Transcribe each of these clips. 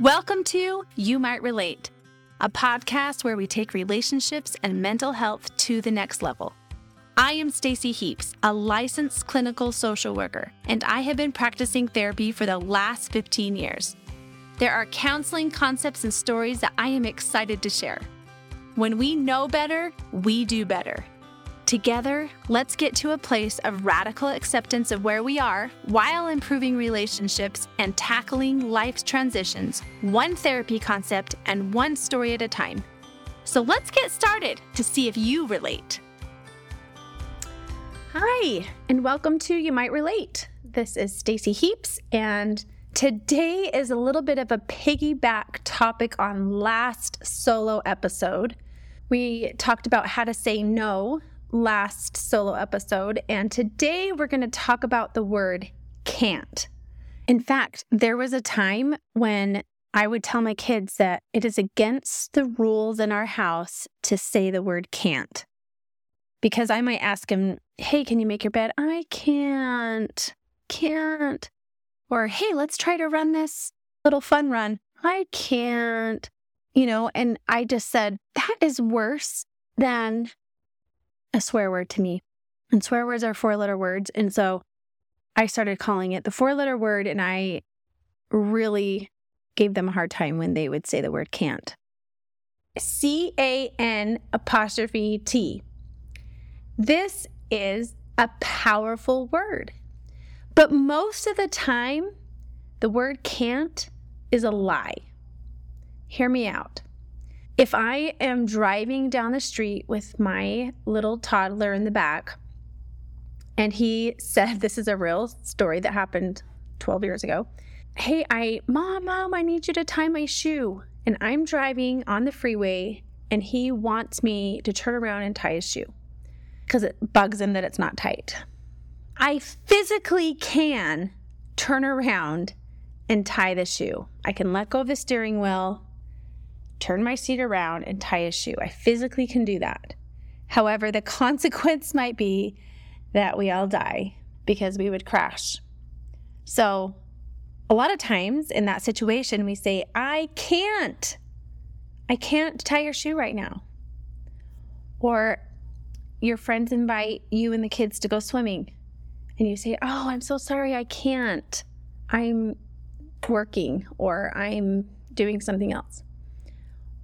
Welcome to You Might Relate, a podcast where we take relationships and mental health to the next level. I am Stacy Heaps, a licensed clinical social worker, and I have been practicing therapy for the last 15 years. There are counseling concepts and stories that I am excited to share. When we know better, we do better. Together, let's get to a place of radical acceptance of where we are while improving relationships and tackling life's transitions, one therapy concept and one story at a time. So let's get started to see if you relate. Hi, and welcome to You Might Relate. This is Stacy Heaps, and today is a little bit of a piggyback topic on last solo episode. We talked about how to say no last solo episode, and today we're going to talk about the word can't. In fact, there was a time when I would tell my kids that it is against the rules in our house to say the word can't. Because I might ask him, Hey, can you make your bed? I can't, can't. Or, Hey, let's try to run this little fun run. I can't. You know, and I just said, That is worse than a swear word to me. And swear words are four letter words. And so I started calling it the four letter word, and I really gave them a hard time when they would say the word can't. C A N apostrophe T. This is a powerful word. But most of the time, the word can't is a lie. Hear me out. If I am driving down the street with my little toddler in the back, and he said, This is a real story that happened 12 years ago. Hey, I, mom, mom, I need you to tie my shoe. And I'm driving on the freeway, and he wants me to turn around and tie his shoe because it bugs him that it's not tight. I physically can turn around and tie the shoe. I can let go of the steering wheel turn my seat around, and tie a shoe. I physically can do that. However, the consequence might be that we all die because we would crash. So, a lot of times in that situation, we say, I can't. I can't tie your shoe right now. Or your friends invite you and the kids to go swimming, and you say, Oh, I'm so sorry, I can't. I'm working or I'm doing something else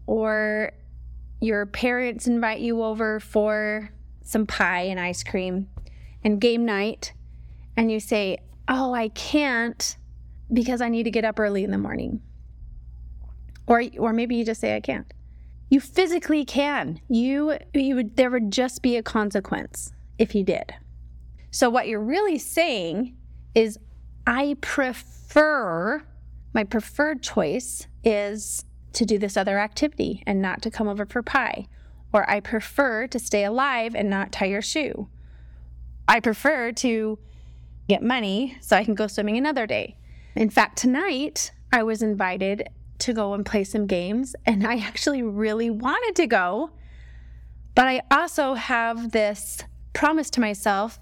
or your parents invite you over for some pie and ice cream and game night, and you say, Oh, I can't because I need to get up early in the morning. Or, or maybe you just say, I can't. You physically can. You, you would, there would just be a consequence if you did. So, what you're really saying is, I prefer, my preferred choice is to do this other activity and not to come over for pie. Or I prefer to stay alive and not tie your shoe. I prefer to get money so I can go swimming another day. In fact, tonight I was invited to go and play some games, and I actually really wanted to go. But I also have this promise to myself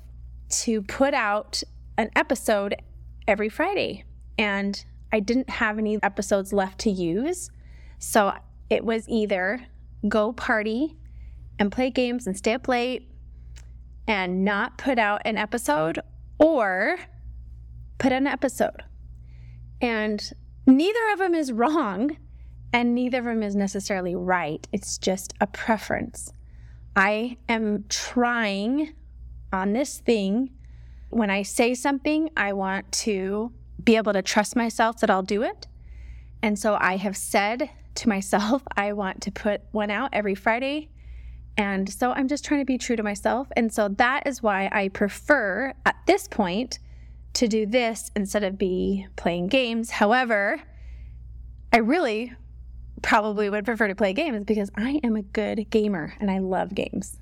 to put out an episode every Friday. And I didn't have any episodes left to use. So it was either go party and play games and stay up late and not put out an episode or put an episode. And neither of them is wrong and neither of them is necessarily right. It's just a preference. I am trying on this thing. When I say something, I want to be able to trust myself that I'll do it. And so I have said to myself, I want to put one out every Friday. And so I'm just trying to be true to myself. And so that is why I prefer at this point to do this instead of be playing games. However, I really probably would prefer to play games because I am a good gamer and I love games.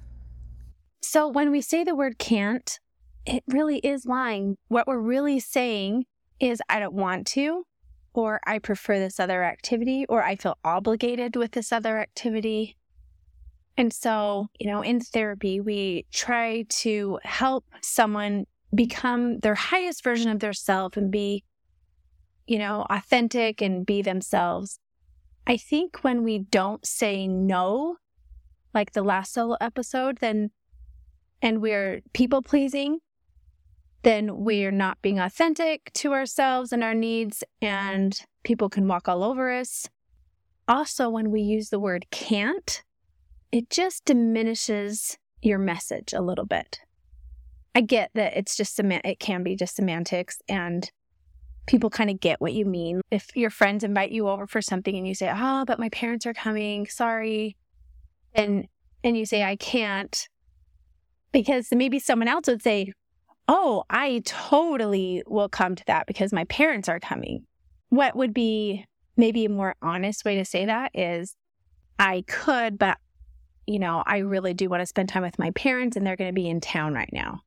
So when we say the word can't, it really is lying. What we're really saying is, I don't want to, or I prefer this other activity, or I feel obligated with this other activity. And so, you know, in therapy, we try to help someone become their highest version of their self and be you know, authentic and be themselves. I think when we don't say no, like the last solo episode, then and we're people pleasing, then we're not being authentic to ourselves and our needs, and people can walk all over us. Also, when we use the word can't, it just diminishes your message a little bit. I get that it's just it can be just semantics and people kind of get what you mean. If your friends invite you over for something and you say, "Oh, but my parents are coming, sorry." And and you say, "I can't." Because maybe someone else would say, "Oh, I totally will come to that because my parents are coming." What would be maybe a more honest way to say that is I could, but you know, I really do want to spend time with my parents and they're going to be in town right now.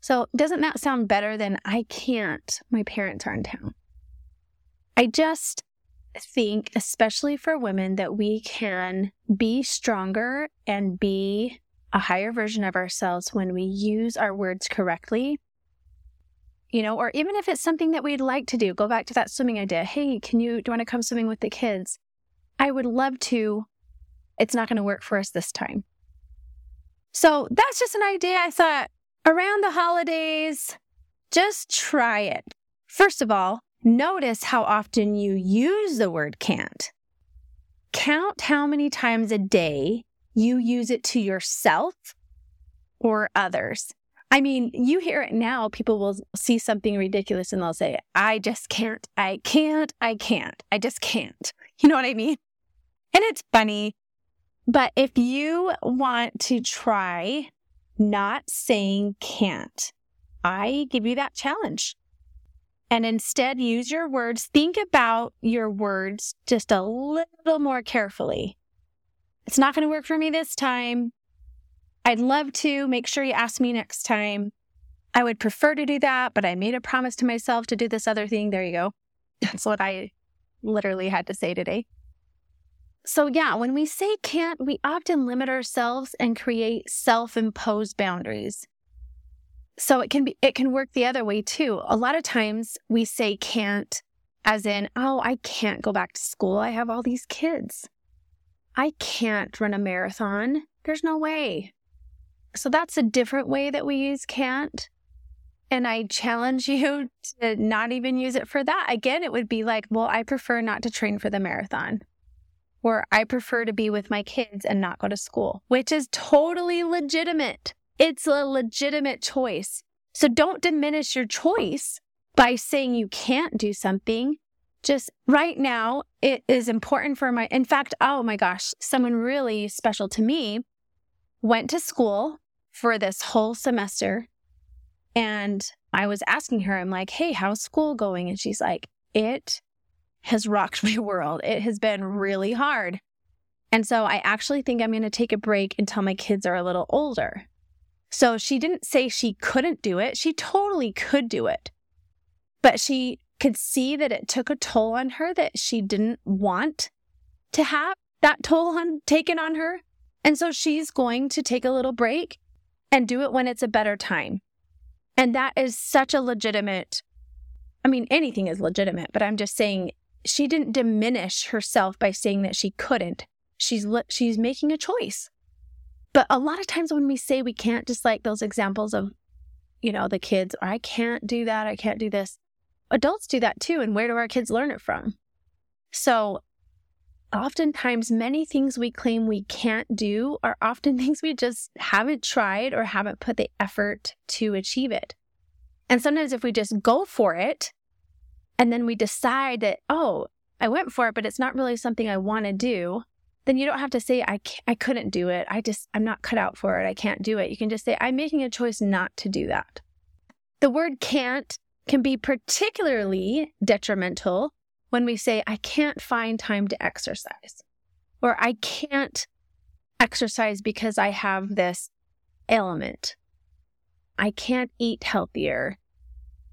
So, doesn't that sound better than I can't? My parents are in town. I just think, especially for women, that we can be stronger and be a higher version of ourselves when we use our words correctly. You know, or even if it's something that we'd like to do, go back to that swimming idea. Hey, can you, do you want to come swimming with the kids? I would love to. It's not going to work for us this time. So that's just an idea I thought Around the holidays, just try it. First of all, notice how often you use the word can't. Count how many times a day you use it to yourself or others. I mean, you hear it now, people will see something ridiculous and they'll say, I just can't, I can't, I can't, I just can't. You know what I mean? And it's funny. But if you want to try not saying can't. I give you that challenge. And instead, use your words. Think about your words just a little more carefully. It's not going to work for me this time. I'd love to. Make sure you ask me next time. I would prefer to do that, but I made a promise to myself to do this other thing. There you go. That's what I literally had to say today. So, yeah, when we say can't, we often limit ourselves and create self imposed boundaries. So it can be, it can work the other way too. A lot of times we say can't as in, oh, I can't go back to school. I have all these kids. I can't run a marathon. There's no way. So that's a different way that we use can't. And I challenge you to not even use it for that. Again, it would be like, well, I prefer not to train for the marathon or I prefer to be with my kids and not go to school, which is totally legitimate. It's a legitimate choice. So don't diminish your choice by saying you can't do something. Just right now, it is important for my, in fact, oh my gosh, someone really special to me went to school for this whole semester. And I was asking her, I'm like, hey, how's school going? And she's like, it has rocked my world. It has been really hard. And so I actually think I'm going to take a break until my kids are a little older. So she didn't say she couldn't do it. She totally could do it. But she could see that it took a toll on her that she didn't want to have that toll on taken on her. And so she's going to take a little break and do it when it's a better time. And that is such a legitimate I mean anything is legitimate, but I'm just saying she didn't diminish herself by saying that she couldn't. She's she's making a choice. But a lot of times when we say we can't, just like those examples of, you know, the kids, or I can't do that, I can't do this. Adults do that too. And where do our kids learn it from? So oftentimes, many things we claim we can't do are often things we just haven't tried or haven't put the effort to achieve it. And sometimes if we just go for it, and then we decide that, oh, I went for it, but it's not really something I want to do, then you don't have to say, I, I couldn't do it. I just, I'm not cut out for it. I can't do it. You can just say, I'm making a choice not to do that. The word can't can be particularly detrimental when we say, I can't find time to exercise, or I can't exercise because I have this ailment. I can't eat healthier.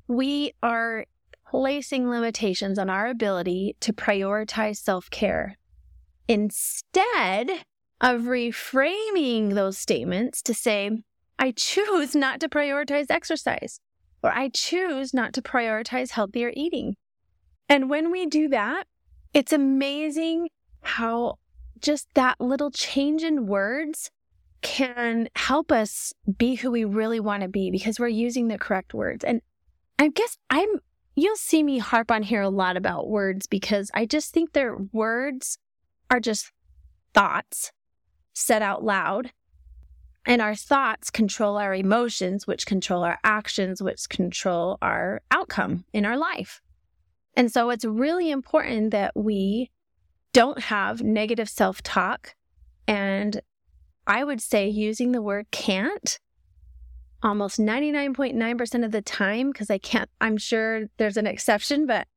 We are placing limitations on our ability to prioritize self care. Instead of reframing those statements to say, I choose not to prioritize exercise, or I choose not to prioritize healthier eating. And when we do that, it's amazing how just that little change in words can help us be who we really want to be because we're using the correct words. And I guess I'm, you'll see me harp on here a lot about words because I just think their words are just thoughts said out loud. And our thoughts control our emotions, which control our actions, which control our outcome in our life. And so it's really important that we don't have negative self talk. And I would say using the word can't almost 99.9% of the time, because I can't, I'm sure there's an exception, but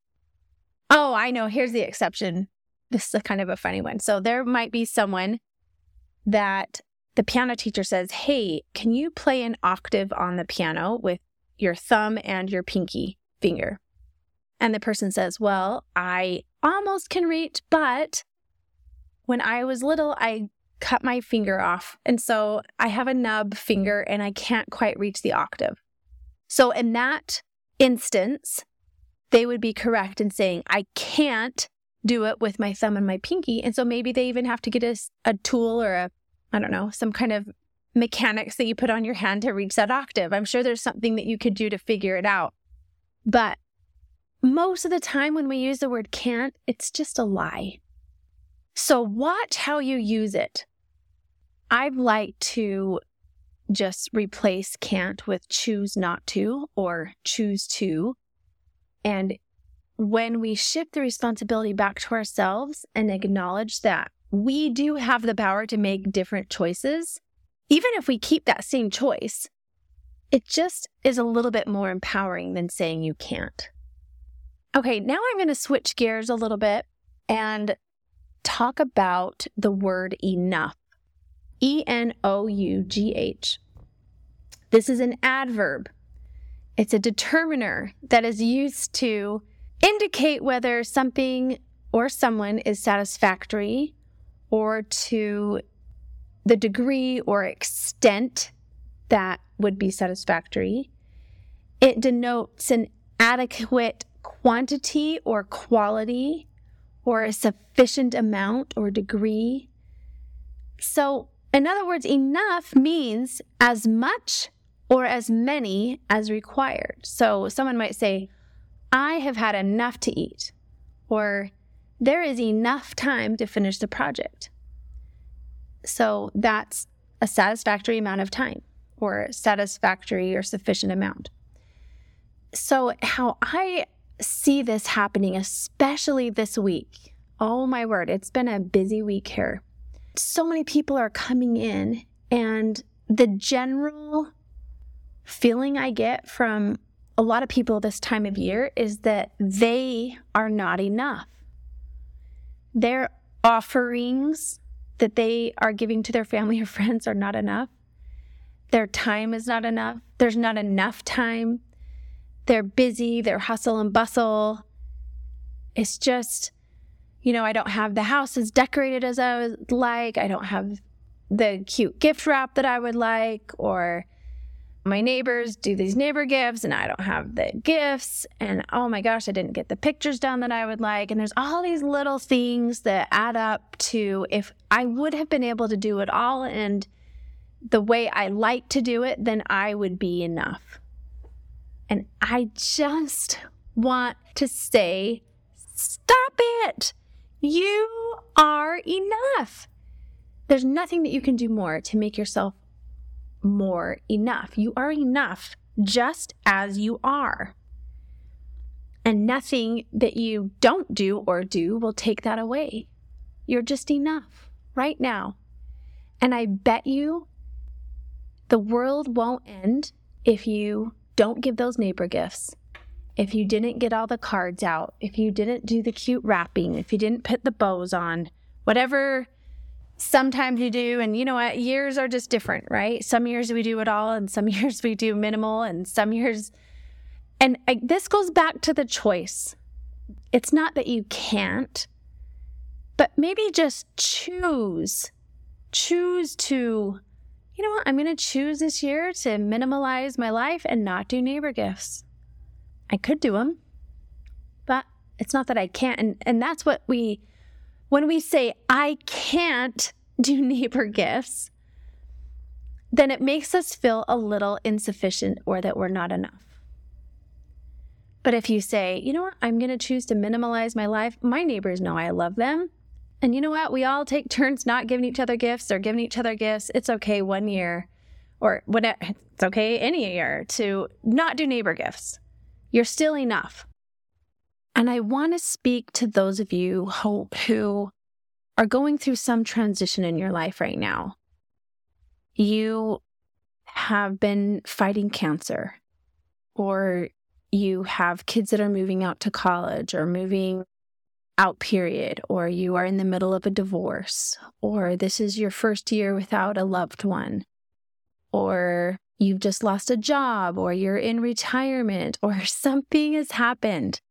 oh, I know, here's the exception. This is a kind of a funny one. So there might be someone that the piano teacher says, Hey, can you play an octave on the piano with your thumb and your pinky finger? And the person says, Well, I almost can reach, but when I was little, I cut my finger off. And so I have a nub finger and I can't quite reach the octave. So in that instance, they would be correct in saying, I can't do it with my thumb and my pinky. And so maybe they even have to get a, a tool or a, I don't know, some kind of mechanics that you put on your hand to reach that octave. I'm sure there's something that you could do to figure it out. But most of the time when we use the word can't, it's just a lie. So watch how you use it. I'd like to just replace can't with choose not to or choose to. And when we shift the responsibility back to ourselves and acknowledge that we do have the power to make different choices, even if we keep that same choice, it just is a little bit more empowering than saying you can't. Okay, now I'm going to switch gears a little bit and talk about the word enough. E N O U G H. This is an adverb. It's a determiner that is used to indicate whether something or someone is satisfactory or to the degree or extent that would be satisfactory. It denotes an adequate quantity or quality or a sufficient amount or degree. So, in other words, enough means as much or as many as required. So, someone might say, I have had enough to eat, or there is enough time to finish the project. So, that's a satisfactory amount of time or satisfactory or sufficient amount. So, how I see this happening, especially this week. Oh my word, it's been a busy week here. So many people are coming in, and the general feeling I get from a lot of people this time of year is that they are not enough. Their offerings that they are giving to their family or friends are not enough. Their time is not enough. There's not enough time. They're busy, they're hustle and bustle. It's just, you know, I don't have the house as decorated as I would like. I don't have the cute gift wrap that I would like, or my neighbors do these neighbor gifts and I don't have the gifts. And oh my gosh, I didn't get the pictures done that I would like. And there's all these little things that add up to if I would have been able to do it all and the way I like to do it, then I would be enough. And I just want to say, stop it. You are enough. There's nothing that you can do more to make yourself more enough. You are enough just as you are. And nothing that you don't do or do will take that away. You're just enough right now. And I bet you the world won't end if you don't give those neighbor gifts. If you didn't get all the cards out, if you didn't do the cute wrapping, if you didn't put the bows on, whatever sometimes you do. And you know what? Years are just different, right? Some years we do it all, and some years we do minimal, and some years. And I, this goes back to the choice. It's not that you can't, but maybe just choose. Choose to you know what? I'm going to choose this year to minimalize my life and not do neighbor gifts. I could do them, but It's not that I can't. And, and that's what we, when we say, I can't do neighbor gifts, then it makes us feel a little insufficient or that we're not enough. But if you say, you know what, I'm going to choose to minimalize my life, my neighbors know I love them. And you know what? We all take turns not giving each other gifts or giving each other gifts. It's okay one year or whatever. It's okay any year to not do neighbor gifts. You're still enough. And I want to speak to those of you who, who are going through some transition in your life right now. You have been fighting cancer, or you have kids that are moving out to college or moving out, period, or you are in the middle of a divorce, or this is your first year without a loved one, or you've just lost a job, or you're in retirement, or something has happened.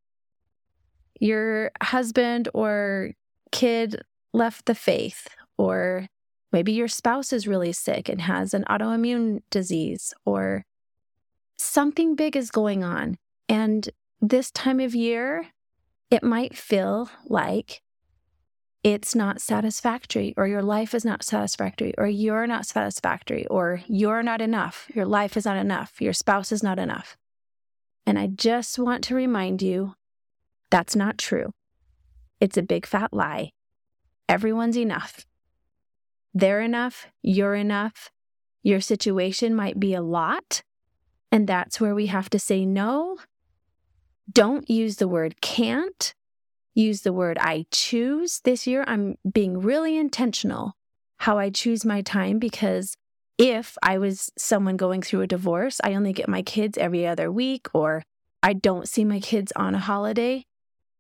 Your husband or kid left the faith, or maybe your spouse is really sick and has an autoimmune disease, or something big is going on. And this time of year, it might feel like it's not satisfactory, or your life is not satisfactory, or you're not satisfactory, or you're not enough. Your life is not enough. Your spouse is not enough. And I just want to remind you that's not true. It's a big fat lie. Everyone's enough. They're enough. You're enough. Your situation might be a lot. And that's where we have to say no don't use the word can't. Use the word I choose. This year, I'm being really intentional how I choose my time because if I was someone going through a divorce, I only get my kids every other week, or I don't see my kids on a holiday,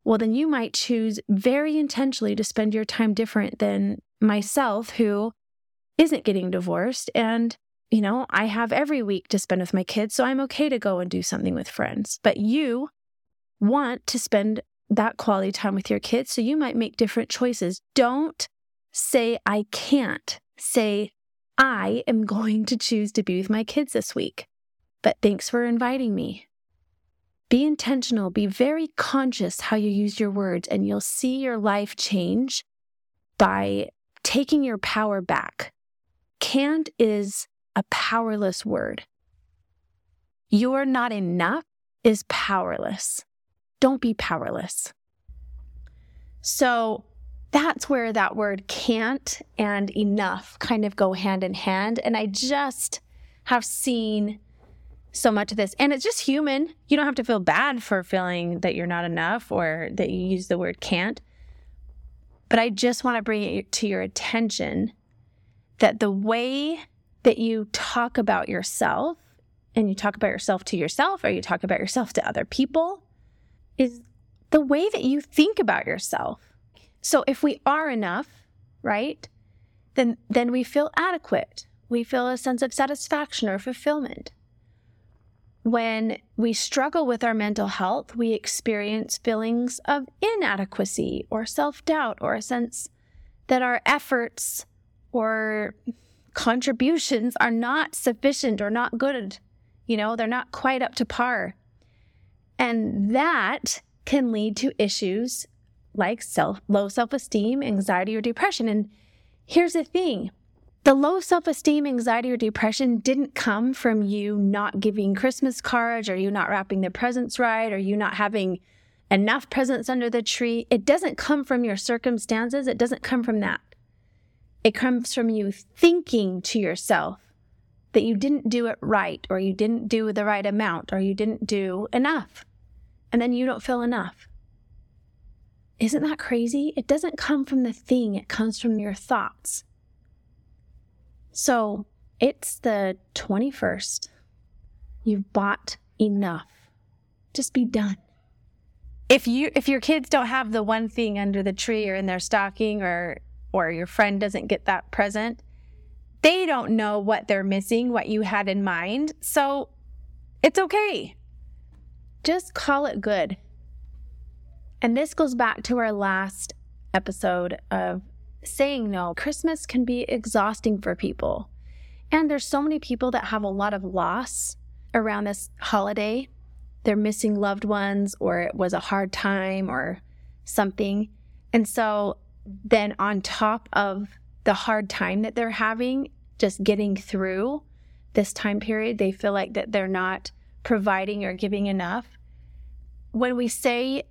well, then you might choose very intentionally to spend your time different than myself, who isn't getting divorced. And, you know, I have every week to spend with my kids, so I'm okay to go and do something with friends. But you want to spend that quality time with your kids. So you might make different choices. Don't say, I can't. Say, I am going to choose to be with my kids this week. But thanks for inviting me. Be intentional, be very conscious how you use your words, and you'll see your life change by taking your power back. Can't is a powerless word. You're not enough is powerless. Don't be powerless. So that's where that word can't and enough kind of go hand in hand. And I just have seen so much of this. And it's just human. You don't have to feel bad for feeling that you're not enough or that you use the word can't. But I just want to bring it to your attention that the way that you talk about yourself and you talk about yourself to yourself or you talk about yourself to other people is the way that you think about yourself. So if we are enough, right? Then then we feel adequate. We feel a sense of satisfaction or fulfillment. When we struggle with our mental health, we experience feelings of inadequacy or self-doubt or a sense that our efforts or contributions are not sufficient or not good. You know, they're not quite up to par. And that can lead to issues like self, low self esteem, anxiety, or depression. And here's the thing the low self esteem, anxiety, or depression didn't come from you not giving Christmas cards, or you not wrapping the presents right, or you not having enough presents under the tree. It doesn't come from your circumstances, it doesn't come from that. It comes from you thinking to yourself that you didn't do it right, or you didn't do the right amount, or you didn't do enough and then you don't feel enough. Isn't that crazy? It doesn't come from the thing, it comes from your thoughts. So it's the 21st. You've bought enough. Just be done. If you if your kids don't have the one thing under the tree or in their stocking or or your friend doesn't get that present, they don't know what they're missing, what you had in mind. So it's okay just call it good. And this goes back to our last episode of saying no. Christmas can be exhausting for people. And there's so many people that have a lot of loss around this holiday they're missing loved ones or it was a hard time or something. And so then on top of the hard time that they're having, just getting through this time period, they feel like that they're not providing or giving enough. When we say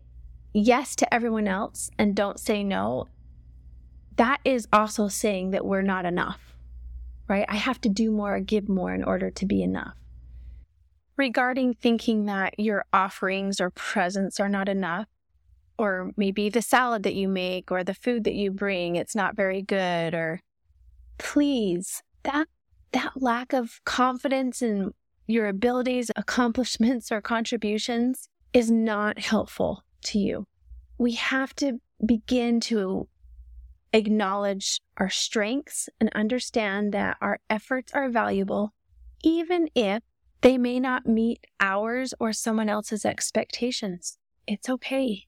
yes to everyone else and don't say no, that is also saying that we're not enough, right? I have to do more, or give more in order to be enough. Regarding thinking that your offerings or presents are not enough, or maybe the salad that you make or the food that you bring, it's not very good, or please, that that lack of confidence in your abilities, accomplishments, or contributions is not helpful to you. We have to begin to acknowledge our strengths and understand that our efforts are valuable, even if they may not meet ours or someone else's expectations. It's okay.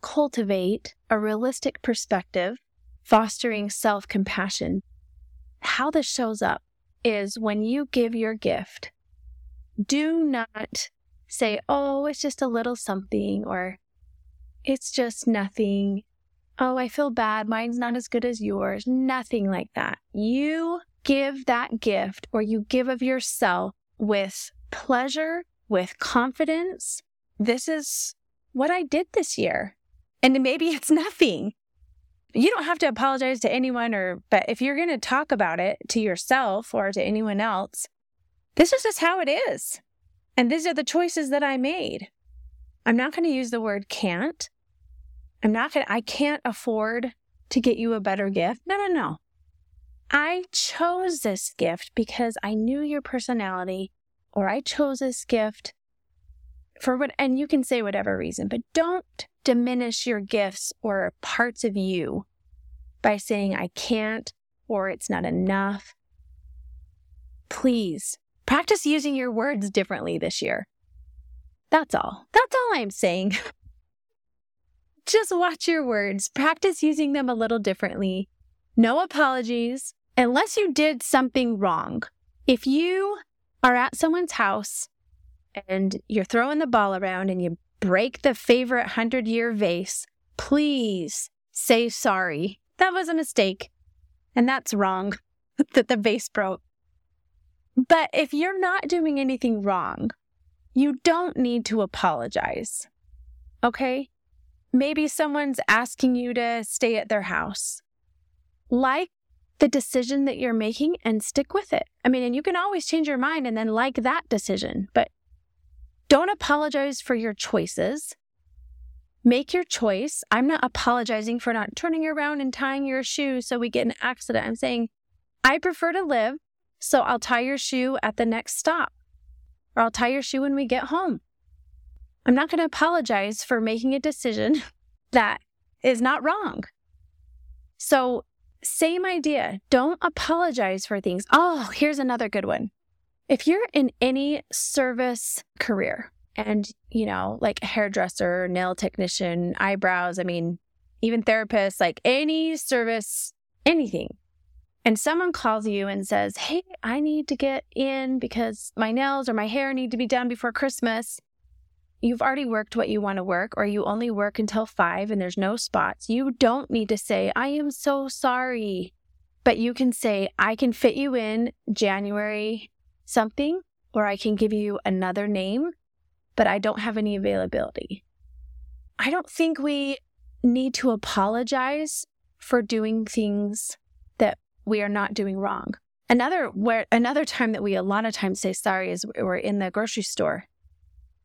Cultivate a realistic perspective, fostering self compassion. How this shows up is when you give your gift, do not say, oh, it's just a little something, or it's just nothing oh, I feel bad. Mine's not as good as yours. Nothing like that. You give that gift or you give of yourself with pleasure, with confidence. This is what I did this year. And maybe it's nothing. You don't have to apologize to anyone or, but if you're going to talk about it to yourself or to anyone else, this is just how it is. And these are the choices that I made. I'm not going to use the word can't I'm not going to, I can't afford to get you a better gift. No, no, no. I chose this gift because I knew your personality, or I chose this gift for what, and you can say whatever reason, but don't diminish your gifts or parts of you by saying I can't or it's not enough. Please practice using your words differently this year. That's all. That's all I'm saying. Just watch your words, practice using them a little differently. No apologies unless you did something wrong. If you are at someone's house and you're throwing the ball around and you break the favorite 100 year vase, please say sorry. That was a mistake. And that's wrong that the vase broke. But if you're not doing anything wrong, you don't need to apologize. Okay? Maybe someone's asking you to stay at their house. Like the decision that you're making and stick with it. I mean, and you can always change your mind and then like that decision, but don't apologize for your choices. Make your choice. I'm not apologizing for not turning around and tying your shoe so we get an accident. I'm saying, I prefer to live, so I'll tie your shoe at the next stop, or I'll tie your shoe when we get home. I'm not going to apologize for making a decision that is not wrong. So, same idea. Don't apologize for things. Oh, here's another good one. If you're in any service career and, you know, like a hairdresser, nail technician, eyebrows, I mean, even therapists, like any service, anything, and someone calls you and says, Hey, I need to get in because my nails or my hair need to be done before Christmas you've already worked what you want to work, or you only work until five and there's no spots, you don't need to say, I am so sorry. But you can say, I can fit you in January something, or I can give you another name, but I don't have any availability. I don't think we need to apologize for doing things that we are not doing wrong. Another where another time that we a lot of times say sorry is we're in the grocery store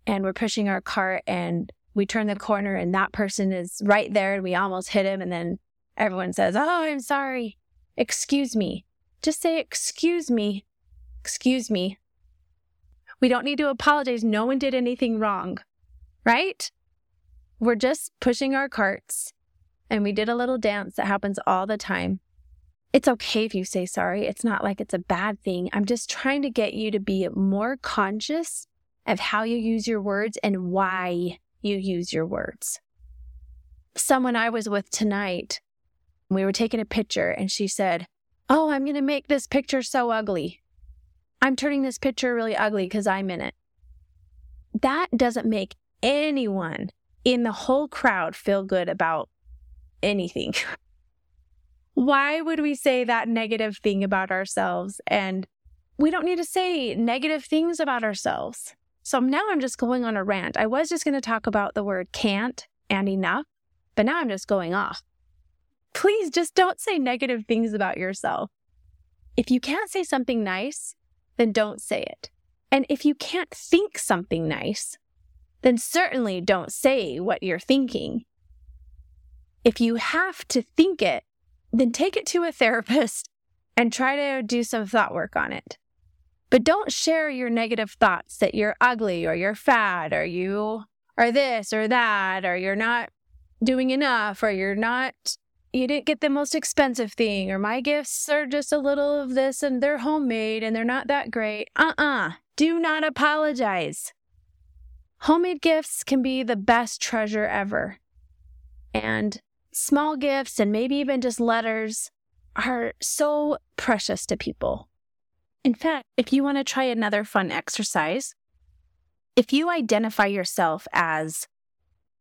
and we're pushing our cart and we turn the corner and that person is right there and we almost hit him and then everyone says, "Oh, I'm sorry. Excuse me." Just say excuse me. Excuse me. We don't need to apologize. No one did anything wrong. Right? We're just pushing our carts and we did a little dance that happens all the time. It's okay if you say sorry. It's not like it's a bad thing. I'm just trying to get you to be more conscious of how you use your words and why you use your words. Someone I was with tonight, we were taking a picture and she said, Oh, I'm going to make this picture so ugly. I'm turning this picture really ugly because I'm in it. that doesn't make anyone in the whole crowd feel good about anything. Why would we say that negative thing about ourselves? And we don't need to say negative things about ourselves. So now I'm just going on a rant. I was just going to talk about the word can't and enough, but now I'm just going off. Please just don't say negative things about yourself. If you can't say something nice, then don't say it. And if you can't think something nice, then certainly don't say what you're thinking. If you have to think it, then take it to a therapist and try to do some thought work on it. But don't share your negative thoughts that you're ugly or you're fat or you are this or that or you're not doing enough or you're not you didn't get the most expensive thing or my gifts are just a little of this and they're homemade and they're not that great. Uh-uh. Do not apologize. Homemade gifts can be the best treasure ever. And small gifts and maybe even just letters are so precious to people. In fact, if you want to try another fun exercise, if you identify yourself as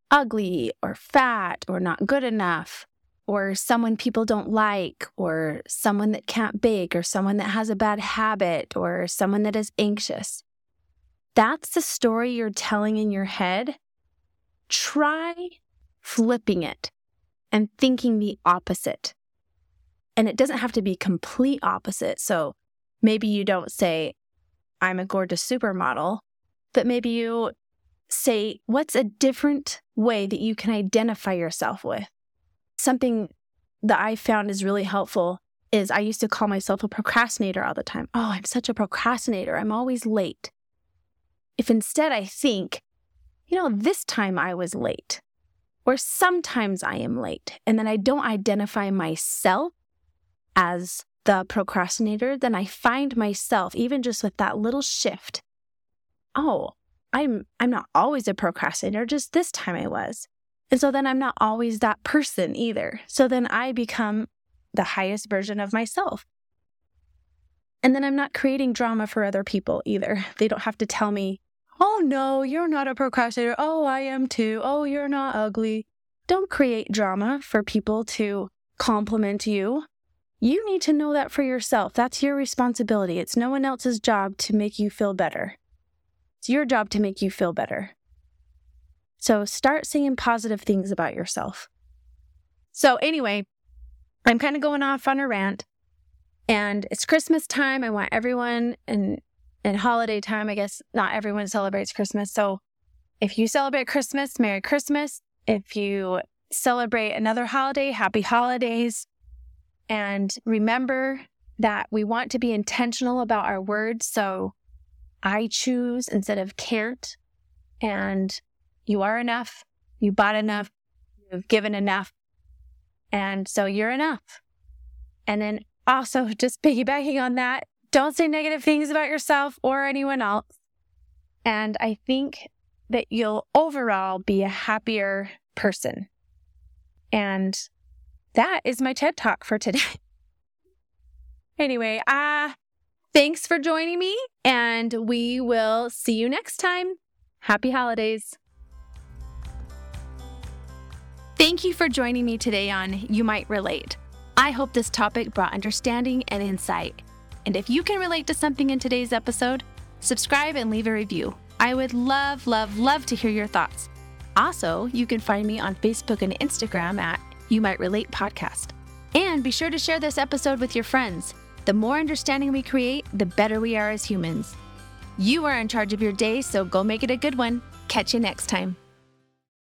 ugly or fat or not good enough, or someone people don't like, or someone that can't bake, or someone that has a bad habit, or someone that is anxious, that's the story you're telling in your head. Try flipping it and thinking the opposite. And it doesn't have to be complete opposite. So maybe you don't say, I'm a gorgeous supermodel, but maybe you say, what's a different way that you can identify yourself with? Something that I found is really helpful is I used to call myself a procrastinator all the time. Oh, I'm such a procrastinator. I'm always late. If instead I think, you know, this time I was late, or sometimes I am late, and then I don't identify myself as the procrastinator, then I find myself, even just with that little shift, oh, I'm I'm not always a procrastinator, just this time I was. And so then I'm not always that person either. So then I become the highest version of myself. And then I'm not creating drama for other people either. They don't have to tell me, oh no, you're not a procrastinator. Oh, I am too. Oh, you're not ugly. Don't create drama for people to compliment you. You need to know that for yourself. That's your responsibility. It's no one else's job to make you feel better. It's your job to make you feel better. So start saying positive things about yourself. So, anyway, I'm kind of going off on a rant, and it's Christmas time. I want everyone and and holiday time. I guess not everyone celebrates Christmas. So, if you celebrate Christmas, Merry Christmas. If you celebrate another holiday, Happy Holidays. And remember that we want to be intentional about our words. So I choose instead of can't. And you are enough. You bought enough. You've given enough. And so you're enough. And then also, just piggybacking on that, don't say negative things about yourself or anyone else. And I think that you'll overall be a happier person. And that is my TED Talk for today. anyway, uh, thanks for joining me, and we will see you next time. Happy holidays. Thank you for joining me today on You Might Relate. I hope this topic brought understanding and insight. And if you can relate to something in today's episode, subscribe and leave a review. I would love, love, love to hear your thoughts. Also, you can find me on Facebook and Instagram at You Might Relate Podcast. And be sure to share this episode with your friends. The more understanding we create, the better we are as humans. You are in charge of your day, so go make it a good one. Catch you next time.